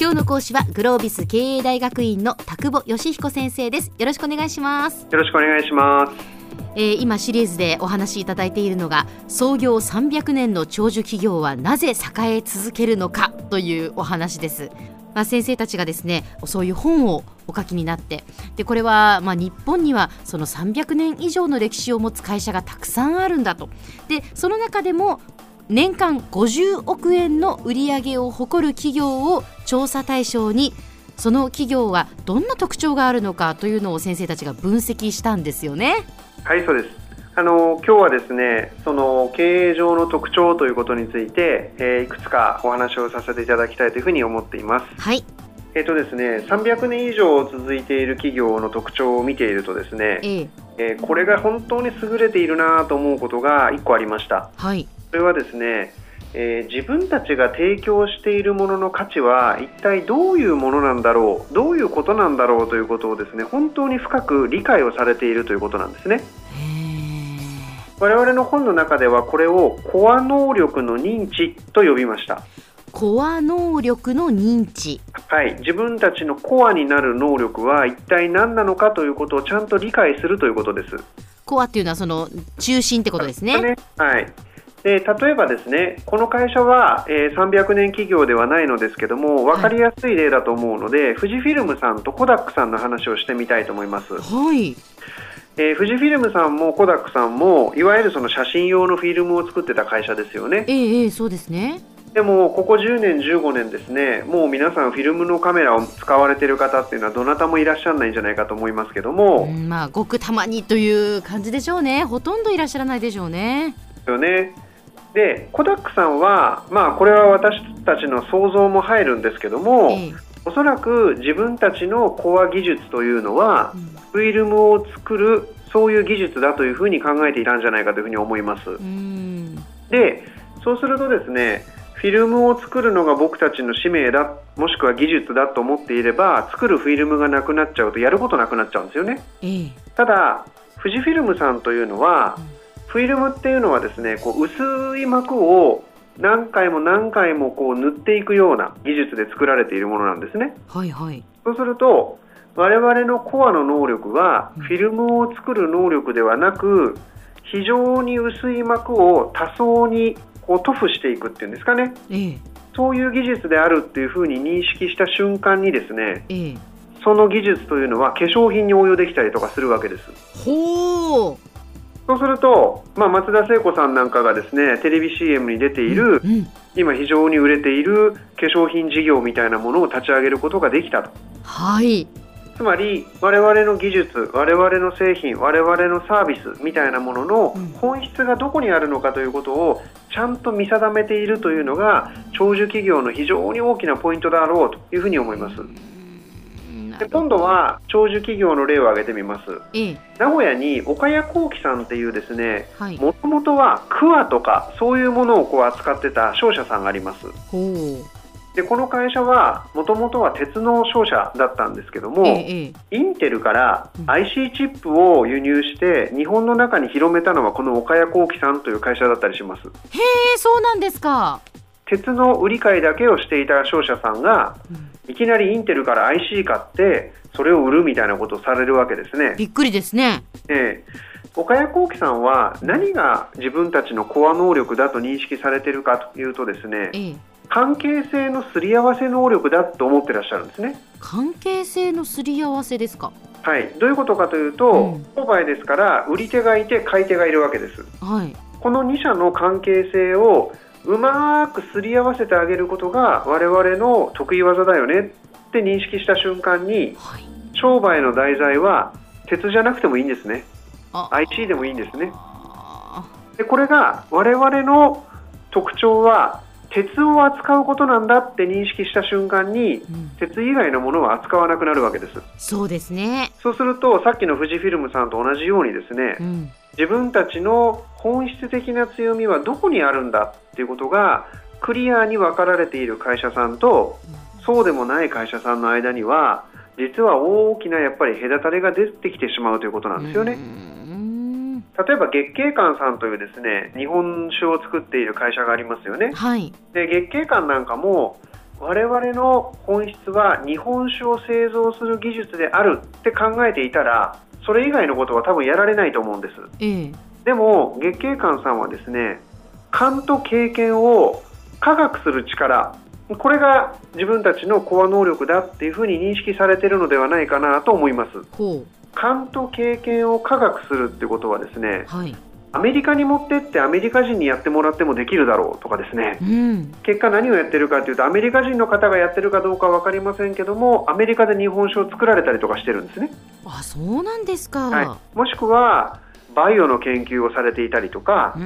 今日の講師はグロービス経営大学院の田久保義彦先生です。よろしくお願いします。よろしくお願いします。えー、今シリーズでお話しいただいているのが創業300年の長寿企業はなぜ栄え続けるのかというお話です。まあ、先生たちがですねそういう本をお書きになってでこれはまあ日本にはその300年以上の歴史を持つ会社がたくさんあるんだと。でその中でも年間50億円の売り上げを誇る企業を調査対象にその企業はどんな特徴があるのかというのを先生たちが分析したんですよね。はいそうですあの今日はですねその経営上の特徴ということについて、えー、いくつかお話をさせていただきたいというふうに思っています。はい。えっ、ー、とですね、300年以上続いている企業の特徴を見ているとですね、えー、えー、これが本当に優れているなと思うことが1個ありました。はい。それはですね、えー、自分たちが提供しているものの価値は一体どういうものなんだろうどういうことなんだろうということをですね本当に深く理解をされているということなんですね。我々の本の中ではこれをコア能力の認知と呼びました。コア能力の認知。はい。自分たちのコアになる能力は一体何なのかということをちゃんと理解するということです。コアっていうのはその中心ってことですね、ね、はいで例えばですねこの会社は、えー、300年企業ではないのですけども分かりやすい例だと思うので、はい、富士フィルムさんとコダックさんの話をしてみたいと思います。はい。えー、富士フィルムさんもコダックさんもいわゆるその写真用のフィルムを作ってた会社ですよね。えー、えー、そうですね。でもここ10年、15年ですねもう皆さんフィルムのカメラを使われている方っていうのはどなたもいらっしゃらないんじゃないかと思いますけども、うん、まあごくたまにという感じでしょうね。ほとんどいらっしゃらないでしょうね。よねでコダックさんは、まあ、これは私たちの想像も入るんですけども、えおそらく自分たちのコア技術というのは、うん、フィルムを作るそういう技術だというふうに考えていたんじゃないかというふうに思います。でそうするとですねフィルムを作るのが僕たちの使命だもしくは技術だと思っていれば作るフィルムがなくなっちゃうとやることなくなっちゃうんですよね。ただ富士フィルムさんというのは、うん、フィルムっていうのはですねこう薄い膜を何回も何回もこう塗っていくような技術で作られているものなんですね。はいはい、そうすると我々のコアの能力はフィルムを作る能力ではなく非常に薄い膜を多層にこう塗布していくっていうんですかね、ええ、そういう技術であるっていうふうに認識した瞬間にですね、ええ、その技術というのは化粧品に応用できたりとかするわけです。ほうそうすると、まあ、松田聖子さんなんかがですねテレビ CM に出ている、うんうん、今非常に売れている化粧品事業みたいなものを立ち上げることができたと。はいつまり我々の技術我々の製品我々のサービスみたいなものの本質がどこにあるのかということをちゃんと見定めているというのが長寿企業の非常に大きなポイントだろうというふうに思います。で今度は長寿企業の例を挙げてみます、ええ、名古屋に岡谷幸喜さんっていうですねもともとは桑とかそういうものをこう扱ってた商社さんがあります。でこの会社はもともとは鉄の商社だったんですけども、ええ、インテルから IC チップを輸入して日本の中に広めたのはこの岡谷幸喜さんという会社だったりします。へえそうなんですか鉄の売り買いだけをしていた商社さんが、いきなりインテルから IC 買ってそれを売るみたいなことをされるわけですね。びっくりですね。ええ。岡谷幸喜さんは何が自分たちのコア能力だと認識されているかというとですね、ええ。関係性のすり合わせ能力だと思ってらっしゃるんですね。関係性のすり合わせですか？はい、どういうことかというと、うん、商売ですから売り手がいて買い手がいるわけです。はい、この2社の関係性をうまくすり合わせてあげることが我々の得意技だよねって認識した瞬間に、はい、商売の題材は鉄じゃなくてもいいんですね。IC でもいいんですね。でこれが我々の特徴は鉄を扱うことなんだって認識した瞬間に、うん、鉄以外のものは扱わなくなるわけです。そうですね。そうするとさっきの富士フィルムさんと同じようにですね、うん、自分たちの本質的な強みはどこにあるんだっていうことがクリアに分かられている会社さんと、うん、そうでもない会社さんの間には実は大きなやっぱり隔たりが出てきてしまうということなんですよね。例えば月桂館さんというですね日本酒を作っている会社がありますよね。はい、で月桂館なんかも我々の本質は日本酒を製造する技術であるって考えていたらそれ以外のことは多分やられないと思うんです、ええ、でも月経館さんはですね勘と経験を科学する力これが自分たちのコア能力だっていうふうに認識されているのではないかなと思います。勘と経験を科学するってことはですね、はい、アメリカに持ってってアメリカ人にやってもらってもできるだろうとかですね、うん、結果何をやってるかというとアメリカ人の方がやってるかどうか分かりませんけどもアメリカで日本酒を作られたりとかしてるんですね。あそうなんですか、はい、もしくはバイオの研究をされていたりとか、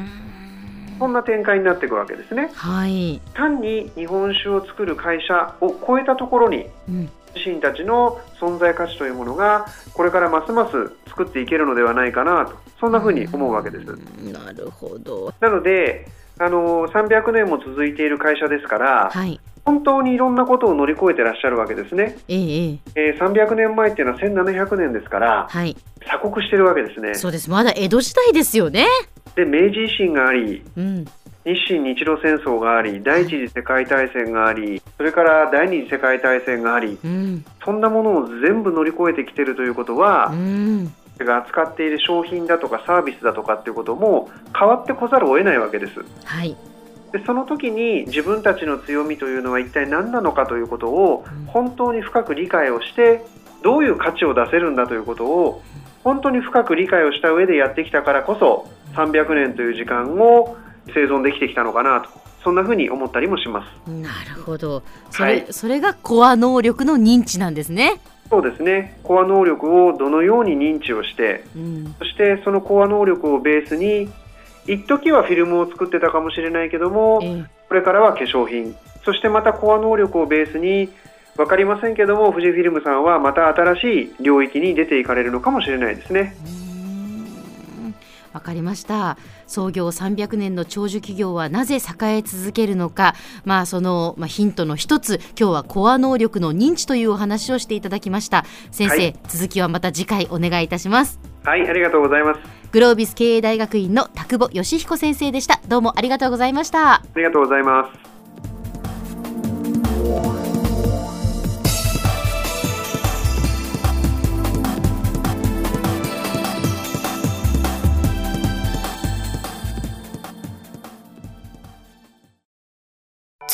そんな展開になっていくわけですね。はい、単に日本酒を作る会社を超えたところに、うん、自身たちの存在価値というものがこれからますます作っていけるのではないかなとそんなふうに思うわけです。なるほどなのであの300年も続いている会社ですから、はい、本当にいろんなことを乗り越えてらっしゃるわけですね。えええー、300年前っていうのは1700年ですから、はい、鎖国してるわけですね。そうですまだ江戸時代ですよね。で明治維新があり、うん、日清日露戦争があり第一次世界大戦がありそれから第二次世界大戦があり、うん、そんなものを全部乗り越えてきているということは、うん、が扱っている商品だとかサービスだとかっていうことも変わってこざるを得ないわけです。はい。でその時に自分たちの強みというのは一体何なのかということを本当に深く理解をしてどういう価値を出せるんだということを本当に深く理解をした上でやってきたからこそ300年という時間を生存できてきたのかなとそんなふうに思ったりもします。なるほどそれはい、それがコア能力の認知なんですね。そうですねコア能力をどのように認知をして、うん、そしてそのコア能力をベースに一時はフィルムを作ってたかもしれないけども、えー、これからは化粧品そしてまたコア能力をベースに分かりませんけども富士フィルムさんはまた新しい領域に出ていかれるのかもしれないですね。わかりました。創業300年の長寿企業はなぜ栄え続けるのか。まあその、まあ、ヒントの一つ今日はコア能力の認知というお話をしていただきました。先生、はい、続きはまた次回お願いいたします。はいありがとうございます。グロービス経営大学院の田久保義彦先生でした。どうもありがとうございました。ありがとうございます